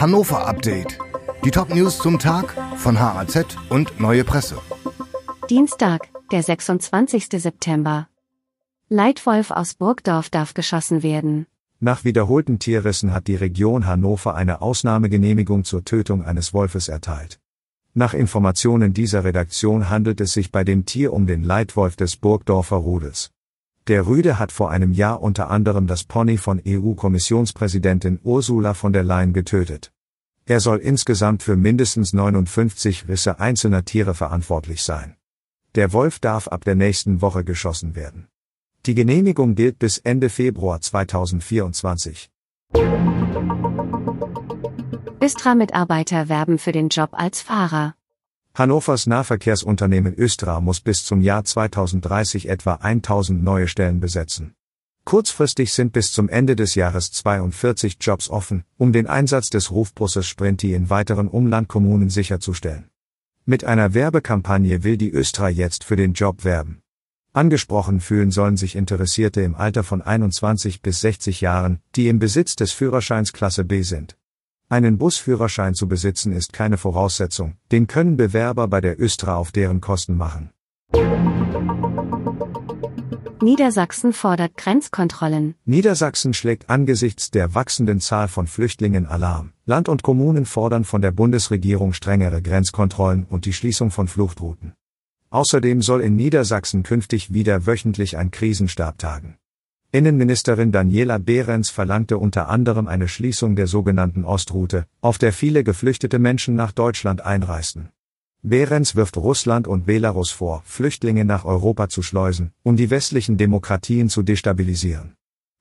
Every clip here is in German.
Hannover Update. Die Top-News zum Tag von HAZ und Neue Presse. Dienstag, der 26. September. Leitwolf aus Burgdorf darf geschossen werden. Nach wiederholten Tierrissen hat die Region Hannover eine Ausnahmegenehmigung zur Tötung eines Wolfes erteilt. Nach Informationen dieser Redaktion handelt es sich bei dem Tier um den Leitwolf des Burgdorfer Rudels. Der Rüde hat vor einem Jahr unter anderem das Pony von EU-Kommissionspräsidentin Ursula von der Leyen getötet. Er soll insgesamt für mindestens 59 Risse einzelner Tiere verantwortlich sein. Der Wolf darf ab der nächsten Woche geschossen werden. Die Genehmigung gilt bis Ende Februar 2024. Östra-Mitarbeiter werben für den Job als Fahrer. Hannovers Nahverkehrsunternehmen Östra muss bis zum Jahr 2030 etwa 1000 neue Stellen besetzen. Kurzfristig sind bis zum Ende des Jahres 42 Jobs offen, um den Einsatz des Rufbusses Sprinti in weiteren Umlandkommunen sicherzustellen. Mit einer Werbekampagne will die Östra jetzt für den Job werben. Angesprochen fühlen sollen sich Interessierte im Alter von 21 bis 60 Jahren, die im Besitz des Führerscheins Klasse B sind. Einen Busführerschein zu besitzen ist keine Voraussetzung, den können Bewerber bei der Östra auf deren Kosten machen. Niedersachsen fordert Grenzkontrollen. Niedersachsen schlägt angesichts der wachsenden Zahl von Flüchtlingen Alarm. Land und Kommunen fordern von der Bundesregierung strengere Grenzkontrollen und die Schließung von Fluchtrouten. Außerdem soll in Niedersachsen künftig wieder wöchentlich ein Krisenstab tagen. Innenministerin Daniela Behrens verlangte unter anderem eine Schließung der sogenannten Ostroute, auf der viele geflüchtete Menschen nach Deutschland einreisten. Behrens wirft Russland und Belarus vor, Flüchtlinge nach Europa zu schleusen, um die westlichen Demokratien zu destabilisieren.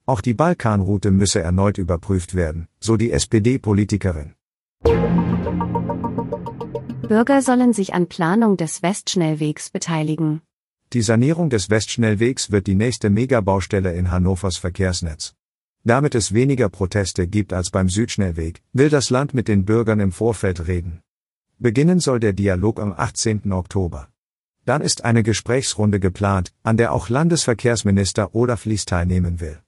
Auch die Balkanroute müsse erneut überprüft werden, so die SPD-Politikerin. Bürger sollen sich an Planung des Westschnellwegs beteiligen. Die Sanierung des Westschnellwegs wird die nächste Megabaustelle in Hannovers Verkehrsnetz. Damit es weniger Proteste gibt als beim Südschnellweg, will das Land mit den Bürgern im Vorfeld reden. Beginnen soll der Dialog am 18. Oktober. Dann ist eine Gesprächsrunde geplant, an der auch Landesverkehrsminister Olaf Lies teilnehmen will.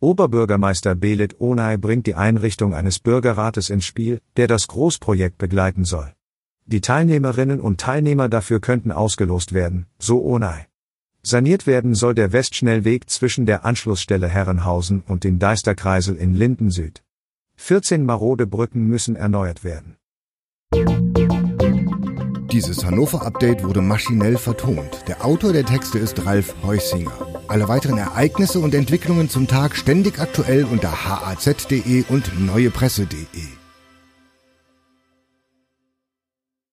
Oberbürgermeister Belit Onay bringt die Einrichtung eines Bürgerrates ins Spiel, der das Großprojekt begleiten soll. Die Teilnehmerinnen und Teilnehmer dafür könnten ausgelost werden, so Onay. Saniert werden soll der Westschnellweg zwischen der Anschlussstelle Herrenhausen und den Deisterkreisel in Linden Süd. 14 marode Brücken müssen erneuert werden. Dieses Hannover-Update wurde maschinell vertont. Der Autor der Texte ist Ralf Heusinger. Alle weiteren Ereignisse und Entwicklungen zum Tag ständig aktuell unter haz.de und neuepresse.de.